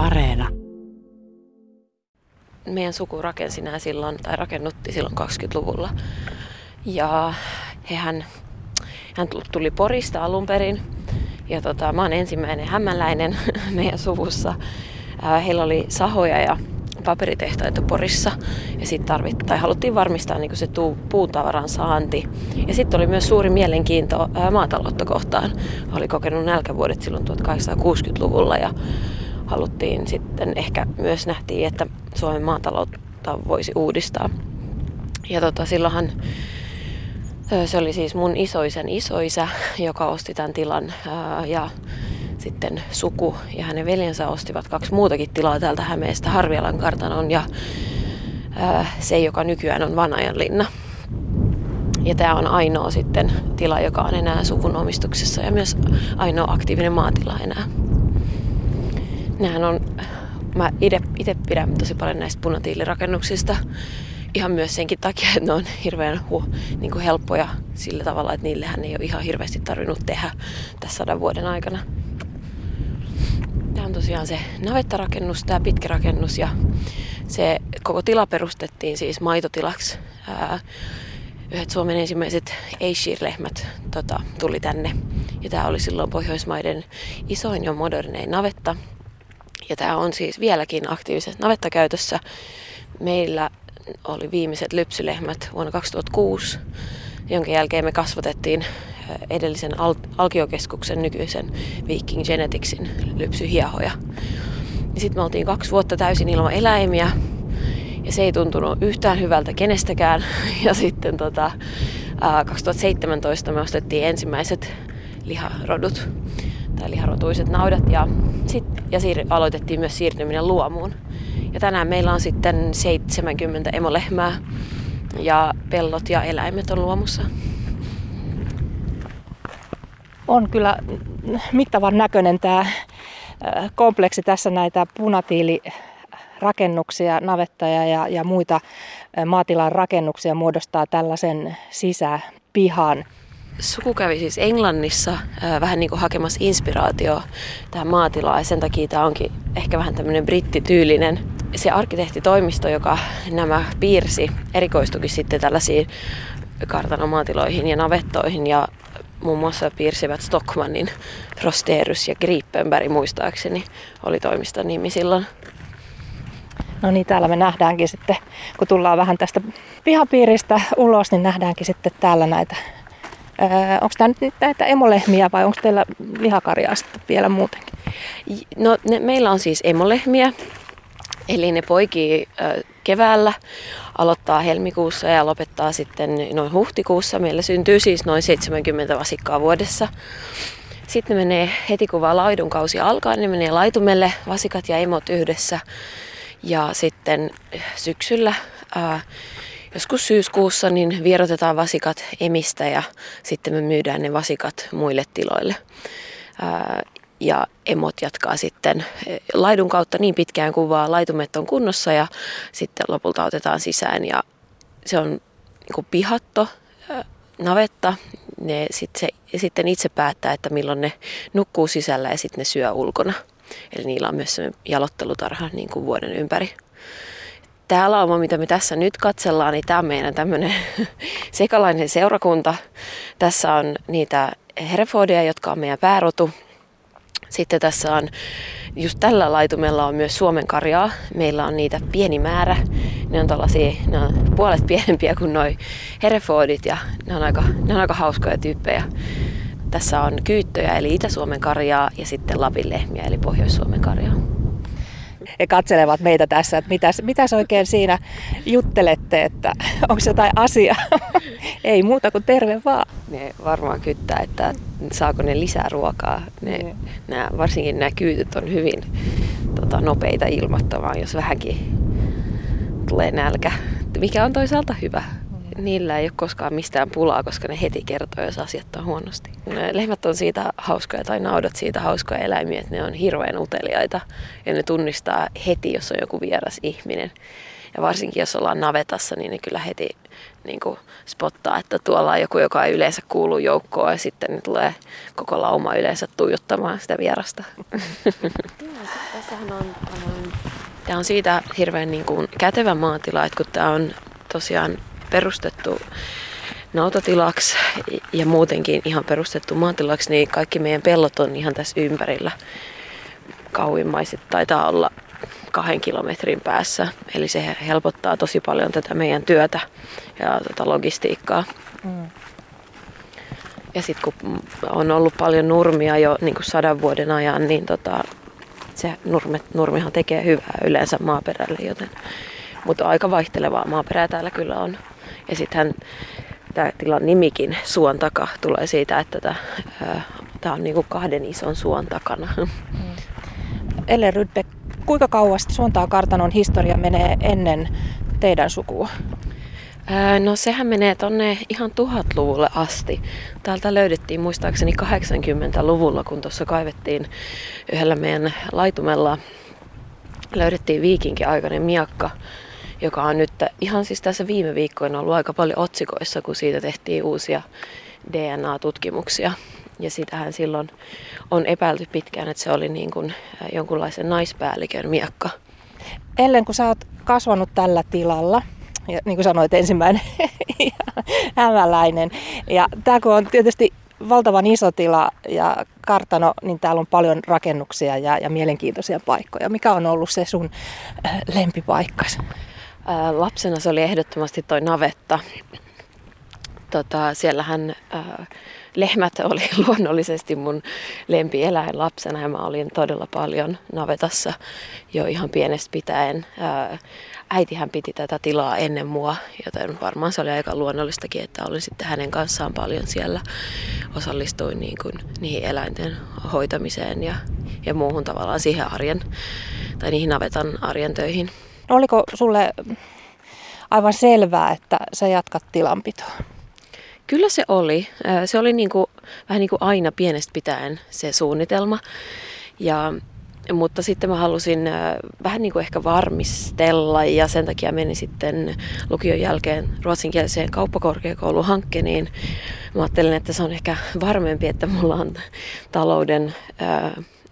Areena. Meidän suku rakensi nämä silloin, tai rakennutti silloin 20-luvulla. Ja hehän, hän tuli Porista alun perin. Ja tota, mä oon ensimmäinen hämäläinen meidän suvussa. Heillä oli sahoja ja paperitehtaita Porissa ja sitten tarvittiin, tai haluttiin varmistaa niin se tuu, puutavaran saanti. Ja sitten oli myös suuri mielenkiinto ää, maataloutta kohtaan. Oli kokenut nälkävuodet silloin 1860-luvulla ja haluttiin sitten ehkä myös nähtiin, että Suomen maataloutta voisi uudistaa. Ja tota, silloinhan se oli siis mun isoisen isoisä, joka osti tämän tilan ja sitten suku ja hänen veljensä ostivat kaksi muutakin tilaa täältä Hämeestä, Harvialan kartanon ja se, joka nykyään on Vanajanlinna. Ja tämä on ainoa sitten tila, joka on enää suvun omistuksessa ja myös ainoa aktiivinen maatila enää. Nämähän on, mä itse pidän tosi paljon näistä punatiilirakennuksista ihan myös senkin takia, että ne on hirveän hu, niin kuin helppoja sillä tavalla, että niillehän ei ole ihan hirveästi tarvinnut tehdä tässä sadan vuoden aikana. Tämä on tosiaan se navettarakennus, tämä pitkä rakennus ja se koko tila perustettiin siis maitotilaksi. Ää, yhdet Suomen ensimmäiset Ayrshire-lehmät tota, tuli tänne. Ja tämä oli silloin Pohjoismaiden isoin ja modernein navetta. Ja tämä on siis vieläkin aktiivisessa navettakäytössä. Meillä oli viimeiset lypsylehmät vuonna 2006, jonka jälkeen me kasvatettiin edellisen Al- Alkiokeskuksen nykyisen Viking Geneticsin lypsyhiehoja. Sitten me oltiin kaksi vuotta täysin ilman eläimiä ja se ei tuntunut yhtään hyvältä kenestäkään. Ja sitten tota, 2017 me ostettiin ensimmäiset liharodut tai liharotuiset naudat ja, sit, ja siir- aloitettiin myös siirtyminen luomuun. Ja tänään meillä on sitten 70 emolehmää ja pellot ja eläimet on luomussa on kyllä mittavan näköinen tämä kompleksi. Tässä näitä punatiilirakennuksia, navettaja ja, ja muita maatilan rakennuksia muodostaa tällaisen sisäpihan. Suku kävi siis Englannissa äh, vähän niin kuin hakemassa inspiraatio tähän maatilaan ja sen takia tämä onkin ehkä vähän tämmöinen brittityylinen. Se arkkitehtitoimisto, joka nämä piirsi, erikoistukin sitten tällaisiin kartanomaatiloihin ja navettoihin ja muun muassa piirsivät Stockmannin Frosterus ja Gripenberg muistaakseni oli toimiston nimi silloin. No niin, täällä me nähdäänkin sitten, kun tullaan vähän tästä pihapiiristä ulos, niin nähdäänkin sitten täällä näitä onko tämä nyt näitä emolehmiä vai onko teillä lihakarjaa sitten vielä muutenkin? No ne, meillä on siis emolehmiä, eli ne poikii keväällä, aloittaa helmikuussa ja lopettaa sitten noin huhtikuussa. Meillä syntyy siis noin 70 vasikkaa vuodessa. Sitten ne menee heti kun vaan laidunkausi alkaa, niin menee laitumelle vasikat ja emot yhdessä. Ja sitten syksyllä, ää, joskus syyskuussa, niin vierotetaan vasikat emistä ja sitten me myydään ne vasikat muille tiloille. Ja emot jatkaa sitten eh, laidun kautta niin pitkään kuin vaan laitumet on kunnossa ja sitten lopulta otetaan sisään ja se on niin pihatto, navetta. Ne sit se, sitten itse päättää, että milloin ne nukkuu sisällä ja sitten ne syö ulkona. Eli niillä on myös jalottelutarha niin kuin vuoden ympäri. Tämä lauma, mitä me tässä nyt katsellaan, niin tämä on meidän tämmöinen sekalainen seurakunta. Tässä on niitä Herefordia, jotka on meidän päärotu. Sitten tässä on, just tällä laitumella on myös Suomen karjaa. Meillä on niitä pieni määrä. Ne on tällaisia, ne on puolet pienempiä kuin noi Herefordit ja ne on aika, ne on aika hauskoja tyyppejä. Tässä on kyyttöjä eli Itä-Suomen karjaa ja sitten Lapin lehmiä eli Pohjois-Suomen karjaa he katselevat meitä tässä, että mitäs, mitäs oikein siinä juttelette, että onko jotain asiaa. Ei muuta kuin terve vaan. Ne varmaan kyttää, että saako ne lisää ruokaa. Ne, ne. Nämä, varsinkin nämä kyytyt on hyvin tota, nopeita ilmoittamaan, jos vähänkin tulee nälkä, mikä on toisaalta hyvä niillä ei ole koskaan mistään pulaa, koska ne heti kertoo, jos asiat on huonosti. Lehmät on siitä hauskoja tai naudat siitä hauskoja eläimiä, että ne on hirveän uteliaita ja ne tunnistaa heti, jos on joku vieras ihminen. Ja varsinkin jos ollaan navetassa, niin ne kyllä heti niin kuin spottaa, että tuolla on joku, joka ei yleensä kuulu joukkoon ja sitten ne tulee koko lauma yleensä tuijottamaan sitä vierasta. tässähän on, tämä on siitä hirveän niin kuin kätevä maatila, että kun tämä on tosiaan perustettu nautatilaksi ja muutenkin ihan perustettu maatilaksi, niin kaikki meidän pellot on ihan tässä ympärillä. Kauimmaiset taitaa olla kahden kilometrin päässä. Eli se helpottaa tosi paljon tätä meidän työtä ja tätä logistiikkaa. Mm. Ja sitten kun on ollut paljon nurmia jo niin kuin sadan vuoden ajan, niin tota, se nurme, nurmihan tekee hyvää yleensä maaperälle, joten, mutta aika vaihtelevaa maaperää täällä kyllä on. Ja sittenhän tämä tilan nimikin suon taka tulee siitä, että tämä on niinku kahden ison suon takana. Mm. Elle Rydbeck, kuinka kauas Suontaa kartanon historia menee ennen teidän sukua? No sehän menee tonne ihan tuhatluvulle asti. Täältä löydettiin muistaakseni 80-luvulla, kun tuossa kaivettiin yhdellä meidän laitumella, löydettiin viikinkin-aikainen miakka, joka on nyt ihan siis tässä viime viikkoina ollut aika paljon otsikoissa, kun siitä tehtiin uusia DNA-tutkimuksia. Ja sitähän silloin on epäilty pitkään, että se oli niin kuin jonkunlaisen naispäällikön miakka. Ellen, kun sä oot kasvanut tällä tilalla, ja niin kuin sanoit, ensimmäinen hämäläinen. Ja tämä kun on tietysti valtavan iso tila ja kartano, niin täällä on paljon rakennuksia ja, ja mielenkiintoisia paikkoja. Mikä on ollut se sun äh, lempipaikkasi? Äh, lapsena se oli ehdottomasti toi navetta. Tota, siellähän äh, lehmät oli luonnollisesti mun lempieläin lapsena ja mä olin todella paljon navetassa jo ihan pienestä pitäen. Äh, äitihän piti tätä tilaa ennen mua, joten varmaan se oli aika luonnollistakin, että olin sitten hänen kanssaan paljon siellä. Osallistuin niin kuin niihin eläinten hoitamiseen ja, ja muuhun tavallaan siihen arjen tai niihin navetan arjen töihin. No oliko sulle aivan selvää, että sä jatkat tilanpitoa? Kyllä se oli. Se oli niin kuin, vähän niin kuin aina pienestä pitäen se suunnitelma. Ja mutta sitten mä halusin vähän niin kuin ehkä varmistella ja sen takia menin sitten lukion jälkeen ruotsinkieliseen kauppakorkeakouluhankkeen. Mä ajattelin, että se on ehkä varmempi, että mulla on talouden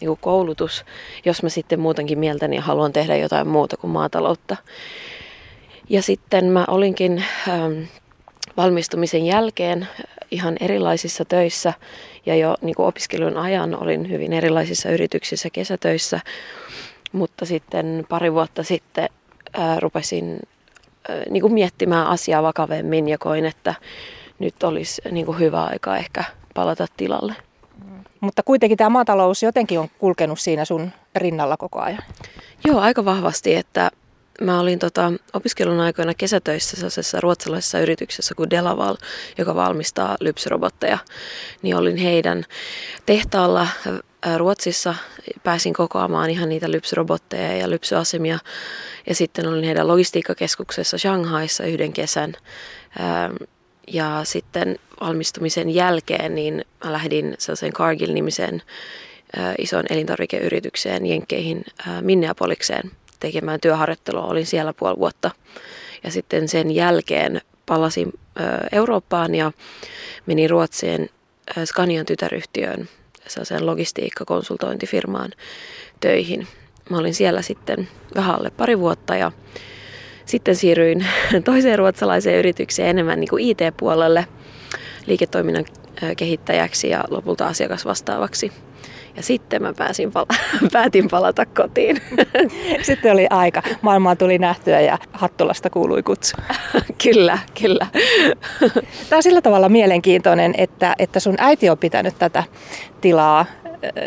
niin kuin koulutus, jos mä sitten muutenkin mieltäni ja haluan tehdä jotain muuta kuin maataloutta. Ja sitten mä olinkin ää, valmistumisen jälkeen ihan erilaisissa töissä ja jo niin kuin opiskelun ajan olin hyvin erilaisissa yrityksissä kesätöissä, mutta sitten pari vuotta sitten ää, rupesin ää, niin kuin miettimään asiaa vakavemmin ja koin, että nyt olisi niin kuin hyvä aika ehkä palata tilalle. Mutta kuitenkin tämä maatalous jotenkin on kulkenut siinä sun rinnalla koko ajan. Joo, aika vahvasti, että Mä olin tota, opiskelun aikoina kesätöissä sellaisessa ruotsalaisessa yrityksessä kuin Delaval, joka valmistaa lypsyrobotteja. Niin olin heidän tehtaalla Ruotsissa. Pääsin kokoamaan ihan niitä lypsyrobotteja ja lypsyasemia. Ja sitten olin heidän logistiikkakeskuksessa Shanghaissa yhden kesän. Ja sitten valmistumisen jälkeen niin mä lähdin sellaisen Cargill-nimiseen ison elintarvikeyritykseen Jenkkeihin Minneapolikseen tekemään työharjoittelua. Olin siellä puoli vuotta. Ja sitten sen jälkeen palasin Eurooppaan ja menin Ruotsiin Scanian tytäryhtiöön, sellaiseen logistiikkakonsultointifirmaan töihin. Mä olin siellä sitten vähän alle pari vuotta ja sitten siirryin toiseen ruotsalaiseen yritykseen enemmän niin kuin IT-puolelle liiketoiminnan kehittäjäksi ja lopulta asiakasvastaavaksi. Ja sitten mä pääsin pala- päätin palata kotiin. Sitten oli aika. Maailmaa tuli nähtyä ja Hattulasta kuului kutsu. kyllä, kyllä. Tämä on sillä tavalla mielenkiintoinen, että, että sun äiti on pitänyt tätä tilaa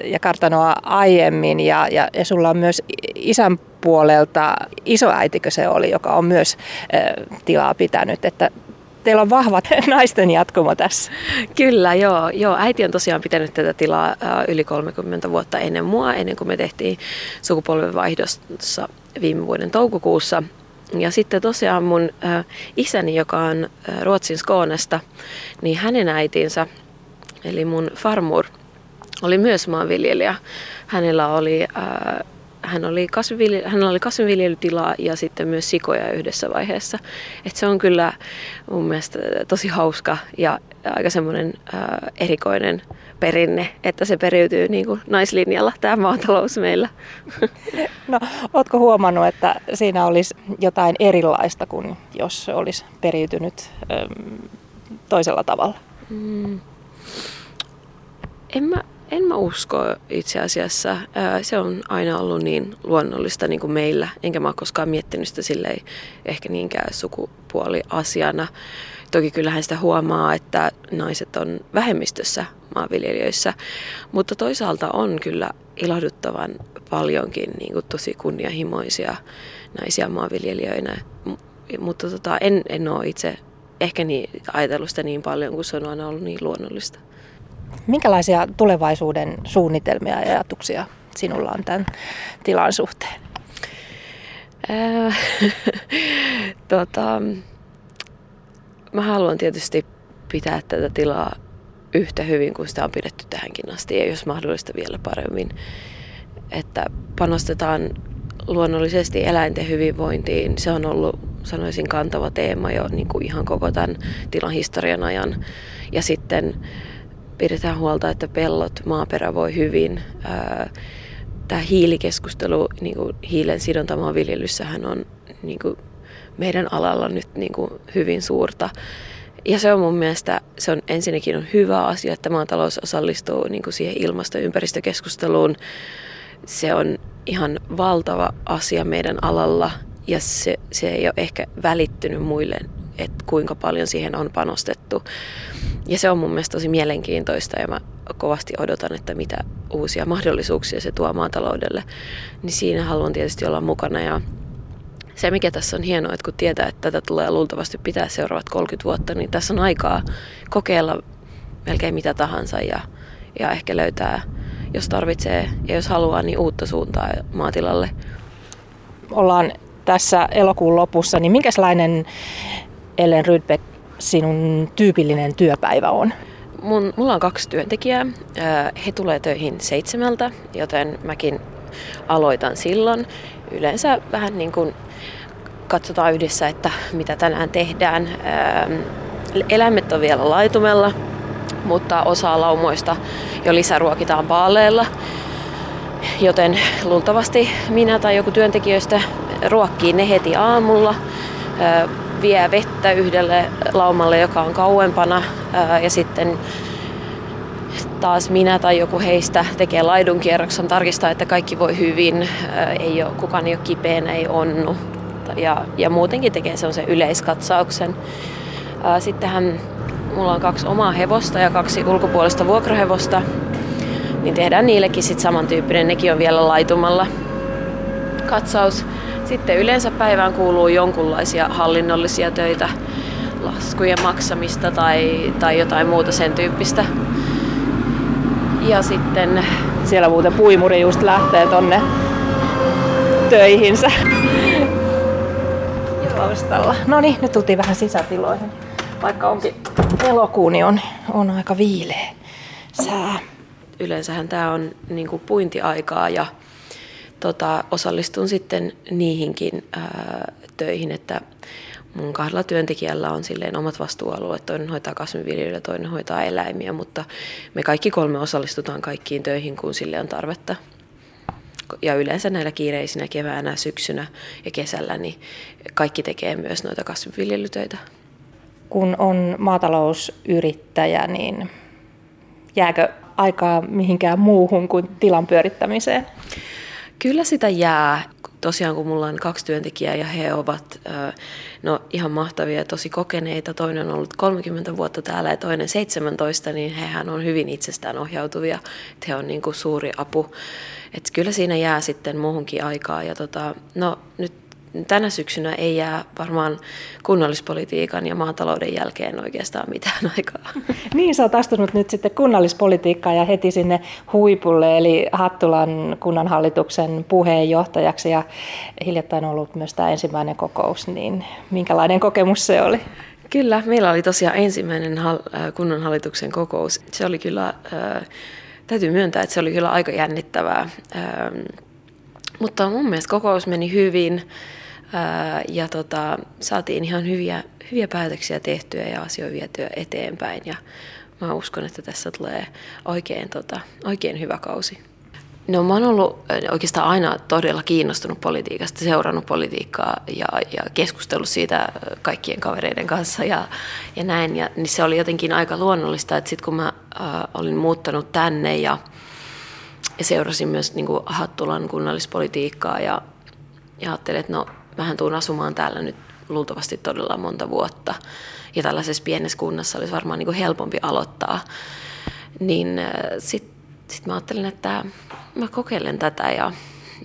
ja kartanoa aiemmin ja, ja, ja sulla on myös isän puolelta isoäitikö se oli, joka on myös tilaa pitänyt. Että teillä on vahvat naisten jatkumo tässä. Kyllä, joo, joo. Äiti on tosiaan pitänyt tätä tilaa yli 30 vuotta ennen mua, ennen kuin me tehtiin sukupolvenvaihdossa viime vuoden toukokuussa. Ja sitten tosiaan mun isäni, joka on Ruotsin Skånesta, niin hänen äitinsä, eli mun farmur, oli myös maanviljelijä. Hänellä oli, hän oli, kasvinviljely, hän oli kasvinviljelytila ja sitten myös sikoja yhdessä vaiheessa. Et se on kyllä mun mielestä tosi hauska ja aika semmoinen äh, erikoinen perinne, että se periytyy niin kuin naislinjalla tämä maatalous meillä. No, ootko huomannut, että siinä olisi jotain erilaista kuin jos olisi periytynyt ähm, toisella tavalla? Mm. En mä, en mä usko itse asiassa. Se on aina ollut niin luonnollista niin kuin meillä, enkä mä ole koskaan miettinyt sitä silleen ehkä niinkään sukupuoliasiana. Toki kyllähän sitä huomaa, että naiset on vähemmistössä maanviljelijöissä, mutta toisaalta on kyllä ilahduttavan paljonkin niin kuin tosi kunnianhimoisia naisia maanviljelijöinä. Mutta tota, en, en ole itse ehkä niin, ajatellut sitä niin paljon, kun se on aina ollut niin luonnollista. Minkälaisia tulevaisuuden suunnitelmia ja ajatuksia sinulla on tämän tilan suhteen? Äh, tota, mä haluan tietysti pitää tätä tilaa yhtä hyvin kuin sitä on pidetty tähänkin asti ja jos mahdollista vielä paremmin. Että panostetaan luonnollisesti eläinten hyvinvointiin. Se on ollut, sanoisin, kantava teema jo niin kuin ihan koko tämän tilan historian ajan. Ja sitten pidetään huolta, että pellot, maaperä voi hyvin. Tämä hiilikeskustelu, niin kuin hiilen sidonta maanviljelyssähän on niin kuin meidän alalla nyt niin kuin hyvin suurta. Ja se on mun mielestä, se on ensinnäkin on hyvä asia, että maatalous osallistuu niin kuin siihen ilmasto- ja ympäristökeskusteluun. Se on ihan valtava asia meidän alalla ja se, se ei ole ehkä välittynyt muille, että kuinka paljon siihen on panostettu. Ja se on mun mielestä tosi mielenkiintoista ja mä kovasti odotan, että mitä uusia mahdollisuuksia se tuo maataloudelle. Niin siinä haluan tietysti olla mukana ja se mikä tässä on hienoa, että kun tietää, että tätä tulee luultavasti pitää seuraavat 30 vuotta, niin tässä on aikaa kokeilla melkein mitä tahansa ja, ja ehkä löytää, jos tarvitsee ja jos haluaa, niin uutta suuntaa maatilalle. Ollaan tässä elokuun lopussa, niin minkälainen Ellen Rydbeck sinun tyypillinen työpäivä on? Mun, mulla on kaksi työntekijää. He tulee töihin seitsemältä, joten mäkin aloitan silloin. Yleensä vähän niin kuin katsotaan yhdessä, että mitä tänään tehdään. Eläimet on vielä laitumella, mutta osa laumoista jo lisäruokitaan paaleilla. Joten luultavasti minä tai joku työntekijöistä ruokkii ne heti aamulla vie vettä yhdelle laumalle, joka on kauempana ja sitten taas minä tai joku heistä tekee laidunkierroksen, tarkistaa, että kaikki voi hyvin, ei ole, kukaan ei ole kipeänä, ei onnu ja, ja muutenkin tekee sellaisen yleiskatsauksen. Sittenhän mulla on kaksi omaa hevosta ja kaksi ulkopuolista vuokrahevosta, niin tehdään niillekin sitten samantyyppinen, nekin on vielä laitumalla katsaus. Sitten yleensä päivään kuuluu jonkunlaisia hallinnollisia töitä, laskujen maksamista tai, tai jotain muuta sen tyyppistä. Ja sitten... Siellä muuten puimuri just lähtee tonne töihinsä. Taustalla. No niin, nyt tultiin vähän sisätiloihin. Vaikka onkin elokuun, niin on, on aika viileä sää. Yleensähän tämä on niin kuin puintiaikaa ja tota, osallistun sitten niihinkin ää, töihin, että mun kahdella työntekijällä on silleen omat vastuualueet, toinen hoitaa kasvinviljelyä, toinen hoitaa eläimiä, mutta me kaikki kolme osallistutaan kaikkiin töihin, kun sille on tarvetta. Ja yleensä näillä kiireisinä keväänä, syksynä ja kesällä, niin kaikki tekee myös noita kasvinviljelytöitä. Kun on maatalousyrittäjä, niin jääkö aikaa mihinkään muuhun kuin tilan pyörittämiseen? Kyllä sitä jää. Tosiaan kun mulla on kaksi työntekijää ja he ovat no, ihan mahtavia ja tosi kokeneita. Toinen on ollut 30 vuotta täällä ja toinen 17, niin hehän on hyvin itsestään ohjautuvia. He on niin kuin suuri apu. Et kyllä siinä jää sitten muuhunkin aikaa. Ja tota, no, nyt tänä syksynä ei jää varmaan kunnallispolitiikan ja maatalouden jälkeen oikeastaan mitään aikaa. Niin, sä oot astunut nyt sitten kunnallispolitiikkaan ja heti sinne huipulle, eli Hattulan kunnanhallituksen puheenjohtajaksi ja hiljattain ollut myös tämä ensimmäinen kokous, niin minkälainen kokemus se oli? Kyllä, meillä oli tosiaan ensimmäinen kunnanhallituksen kokous. Se oli kyllä, täytyy myöntää, että se oli kyllä aika jännittävää Mutta mun mielestä kokous meni hyvin ja tota, saatiin ihan hyviä, hyviä päätöksiä tehtyä ja asioita vietyä eteenpäin. Ja mä uskon, että tässä tulee oikein, tota, oikein hyvä kausi. No mä oon ollut oikeastaan aina todella kiinnostunut politiikasta, seurannut politiikkaa ja, ja keskustellut siitä kaikkien kavereiden kanssa ja, ja näin. Ja, niin se oli jotenkin aika luonnollista, että sitten kun mä äh, olin muuttanut tänne ja, ja seurasin myös niin kuin Hattulan kunnallispolitiikkaa ja, ja ajattelin, että no mähän tuun asumaan täällä nyt luultavasti todella monta vuotta. Ja tällaisessa pienessä kunnassa olisi varmaan niin kuin helpompi aloittaa. Niin äh, sitten sit mä ajattelin, että mä kokeilen tätä ja,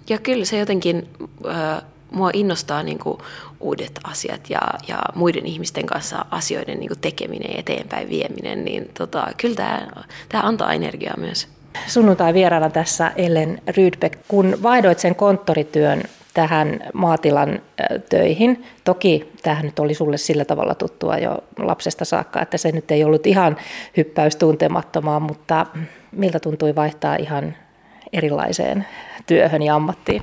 ja kyllä se jotenkin äh, mua innostaa niin kuin uudet asiat ja, ja muiden ihmisten kanssa asioiden niin kuin tekeminen ja eteenpäin vieminen, niin tota, kyllä tämä, tämä antaa energiaa myös. Sunnuntai vieraana tässä Ellen Rydbeck, kun vaihdoit sen konttorityön tähän maatilan töihin. Toki tähän nyt oli sulle sillä tavalla tuttua jo lapsesta saakka, että se nyt ei ollut ihan hyppäys tuntemattomaan, mutta miltä tuntui vaihtaa ihan erilaiseen työhön ja ammattiin?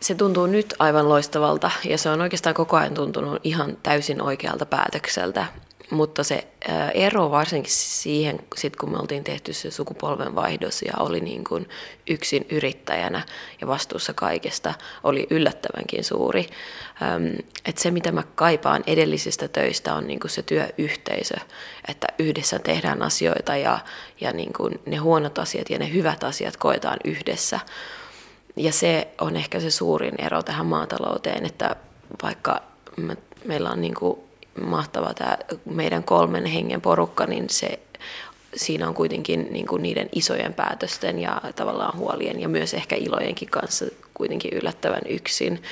Se tuntuu nyt aivan loistavalta ja se on oikeastaan koko ajan tuntunut ihan täysin oikealta päätökseltä. Mutta se ero varsinkin siihen, sit kun me oltiin tehty se sukupolvenvaihdos ja oli niin kuin yksin yrittäjänä ja vastuussa kaikesta, oli yllättävänkin suuri. Että se, mitä mä kaipaan edellisistä töistä, on niin kuin se työyhteisö, että yhdessä tehdään asioita ja, ja niin kuin ne huonot asiat ja ne hyvät asiat koetaan yhdessä. Ja se on ehkä se suurin ero tähän maatalouteen, että vaikka me, meillä on niin kuin mahtava tämä meidän kolmen hengen porukka, niin se, siinä on kuitenkin niin kuin niiden isojen päätösten ja tavallaan huolien ja myös ehkä ilojenkin kanssa kuitenkin yllättävän yksin.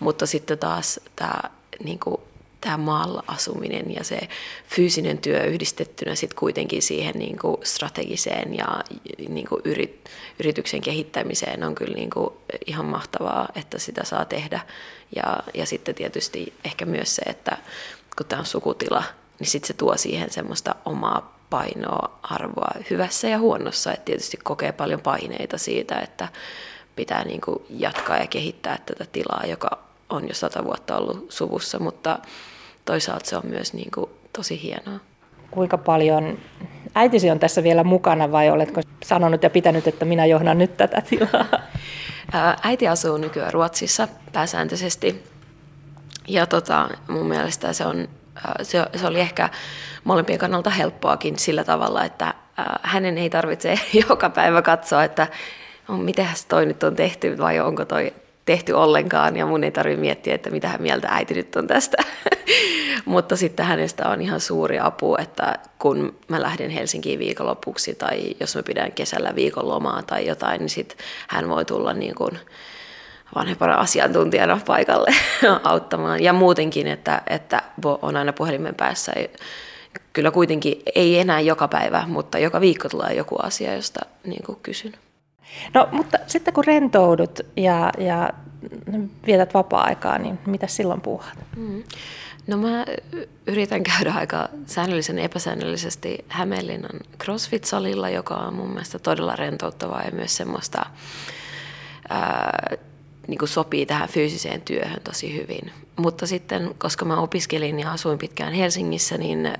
Mutta sitten taas tämä niin kuin tämä maalla asuminen ja se fyysinen työ yhdistettynä sitten kuitenkin siihen niin kuin strategiseen ja niin kuin yrit, yrityksen kehittämiseen on kyllä niin kuin ihan mahtavaa, että sitä saa tehdä. Ja, ja sitten tietysti ehkä myös se, että kun tämä on sukutila, niin sitten se tuo siihen semmoista omaa painoa, arvoa hyvässä ja huonossa. Et tietysti kokee paljon paineita siitä, että pitää niin kuin jatkaa ja kehittää tätä tilaa, joka on jo sata vuotta ollut suvussa, mutta toisaalta se on myös niin kuin tosi hienoa. Kuinka paljon äitisi on tässä vielä mukana vai oletko sanonut ja pitänyt, että minä johdan nyt tätä tilaa? Äiti asuu nykyään Ruotsissa pääsääntöisesti ja tota, mun mielestä se, on, se, se oli ehkä molempien kannalta helppoakin sillä tavalla, että hänen ei tarvitse joka päivä katsoa, että on, miten toi nyt on tehty vai onko toi tehty ollenkaan ja mun ei tarvitse miettiä, että mitä hän mieltä äiti nyt on tästä. Mutta sitten hänestä on ihan suuri apu, että kun mä lähden Helsinkiin viikonlopuksi tai jos mä pidän kesällä viikonlomaa tai jotain, niin sitten hän voi tulla niin kuin vanhempana asiantuntijana paikalle auttamaan. Ja muutenkin, että, että on aina puhelimen päässä. Kyllä kuitenkin ei enää joka päivä, mutta joka viikko tulee joku asia, josta niin kuin kysyn. No, mutta sitten kun rentoudut ja, ja vietät vapaa-aikaa, niin mitä silloin puuhat? Mm. No mä yritän käydä aika säännöllisen epäsäännöllisesti Hämeenlinnan CrossFit-salilla, joka on mun mielestä todella rentouttavaa ja myös semmoista ää, niin kuin sopii tähän fyysiseen työhön tosi hyvin. Mutta sitten, koska mä opiskelin ja asuin pitkään Helsingissä, niin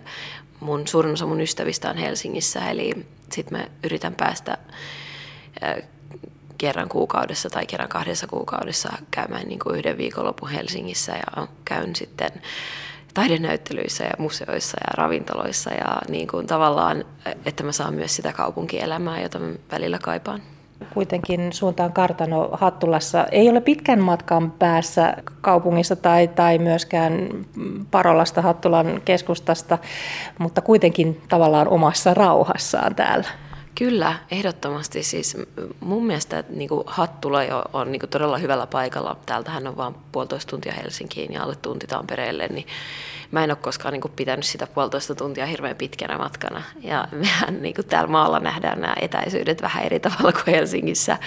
mun suurin osa mun ystävistä on Helsingissä, eli sitten mä yritän päästä kerran kuukaudessa tai kerran kahdessa kuukaudessa käymään niin kuin yhden viikonlopun Helsingissä ja käyn sitten taidenäyttelyissä ja museoissa ja ravintoloissa. Ja niin kuin tavallaan, että mä saan myös sitä kaupunkielämää, jota mä välillä kaipaan kuitenkin suuntaan kartano Hattulassa ei ole pitkän matkan päässä kaupungissa tai, tai myöskään Parolasta Hattulan keskustasta, mutta kuitenkin tavallaan omassa rauhassaan täällä. Kyllä, ehdottomasti. Siis mun mielestä niin kuin Hattula jo on niin kuin todella hyvällä paikalla. Täältähän on vain puolitoista tuntia Helsinkiin ja alle tunti Tampereelle, niin mä en ole koskaan niin kuin pitänyt sitä puolitoista tuntia hirveän pitkänä matkana. Ja mehän niin kuin täällä maalla nähdään nämä etäisyydet vähän eri tavalla kuin Helsingissä.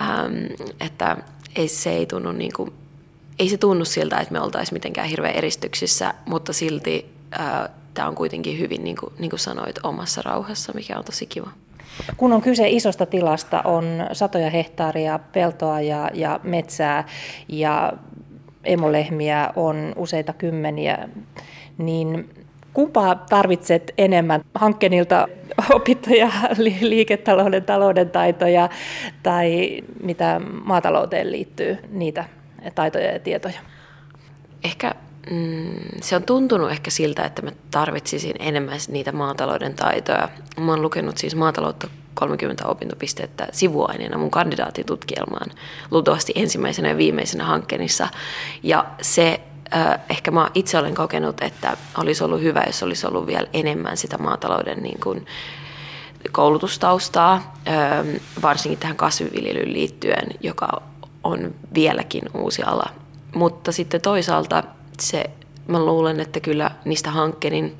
Ähm, että ei, se ei tunnu niin kuin, ei se tunnu siltä, että me oltaisiin mitenkään hirveän eristyksissä, mutta silti äh, tämä on kuitenkin hyvin, niin kuin, niin kuin sanoit, omassa rauhassa, mikä on tosi kiva. Kun on kyse isosta tilasta, on satoja hehtaaria peltoa ja, ja metsää ja emolehmiä on useita kymmeniä, niin kumpaa tarvitset enemmän hankkeenilta opittuja liiketalouden talouden taitoja tai mitä maatalouteen liittyy niitä taitoja ja tietoja? Ehkä mm, se on tuntunut ehkä siltä, että mä tarvitsisin enemmän niitä maatalouden taitoja. Mä oon lukenut siis maataloutta 30 opintopistettä sivuaineena mun kandidaatin tutkielmaan luultavasti ensimmäisenä ja viimeisenä hankkeenissa. Ja se äh, ehkä mä itse olen kokenut, että olisi ollut hyvä, jos olisi ollut vielä enemmän sitä maatalouden niin kuin, koulutustaustaa, äh, varsinkin tähän kasviviljelyyn liittyen, joka on vieläkin uusi ala. Mutta sitten toisaalta se, mä luulen, että kyllä niistä hankkeiden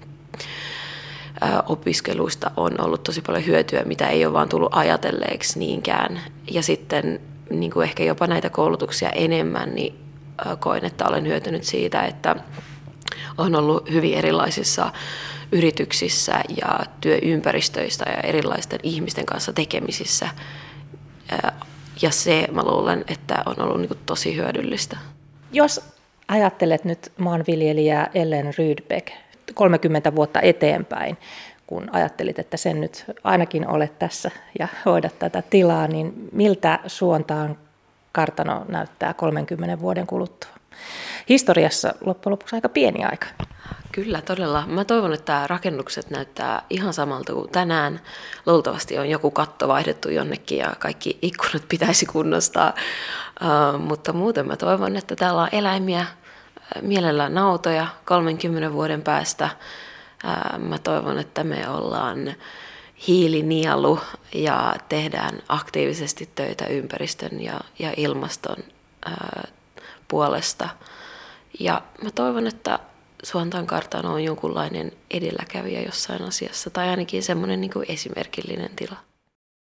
opiskeluista on ollut tosi paljon hyötyä, mitä ei ole vaan tullut ajatelleeksi niinkään. Ja sitten niin kuin ehkä jopa näitä koulutuksia enemmän, niin koen, että olen hyötynyt siitä, että on ollut hyvin erilaisissa yrityksissä ja työympäristöistä ja erilaisten ihmisten kanssa tekemisissä. Ja se mä luulen, että on ollut niin tosi hyödyllistä. Jos ajattelet nyt maanviljelijää Ellen Rydbeck 30 vuotta eteenpäin, kun ajattelit, että sen nyt ainakin olet tässä ja hoidat tätä tilaa, niin miltä suontaan kartano näyttää 30 vuoden kuluttua? Historiassa loppujen lopuksi aika pieni aika. Kyllä, todella. Mä toivon, että rakennukset näyttää ihan samalta kuin tänään. Luultavasti on joku katto vaihdettu jonnekin ja kaikki ikkunat pitäisi kunnostaa. Uh, mutta muuten mä toivon, että täällä on eläimiä, mielellään nautoja 30 vuoden päästä. Uh, mä toivon, että me ollaan hiilinielu ja tehdään aktiivisesti töitä ympäristön ja, ja ilmaston uh, puolesta. Ja mä toivon, että Suontaan kartano on jonkunlainen edelläkävijä jossain asiassa, tai ainakin semmoinen niin esimerkillinen tila.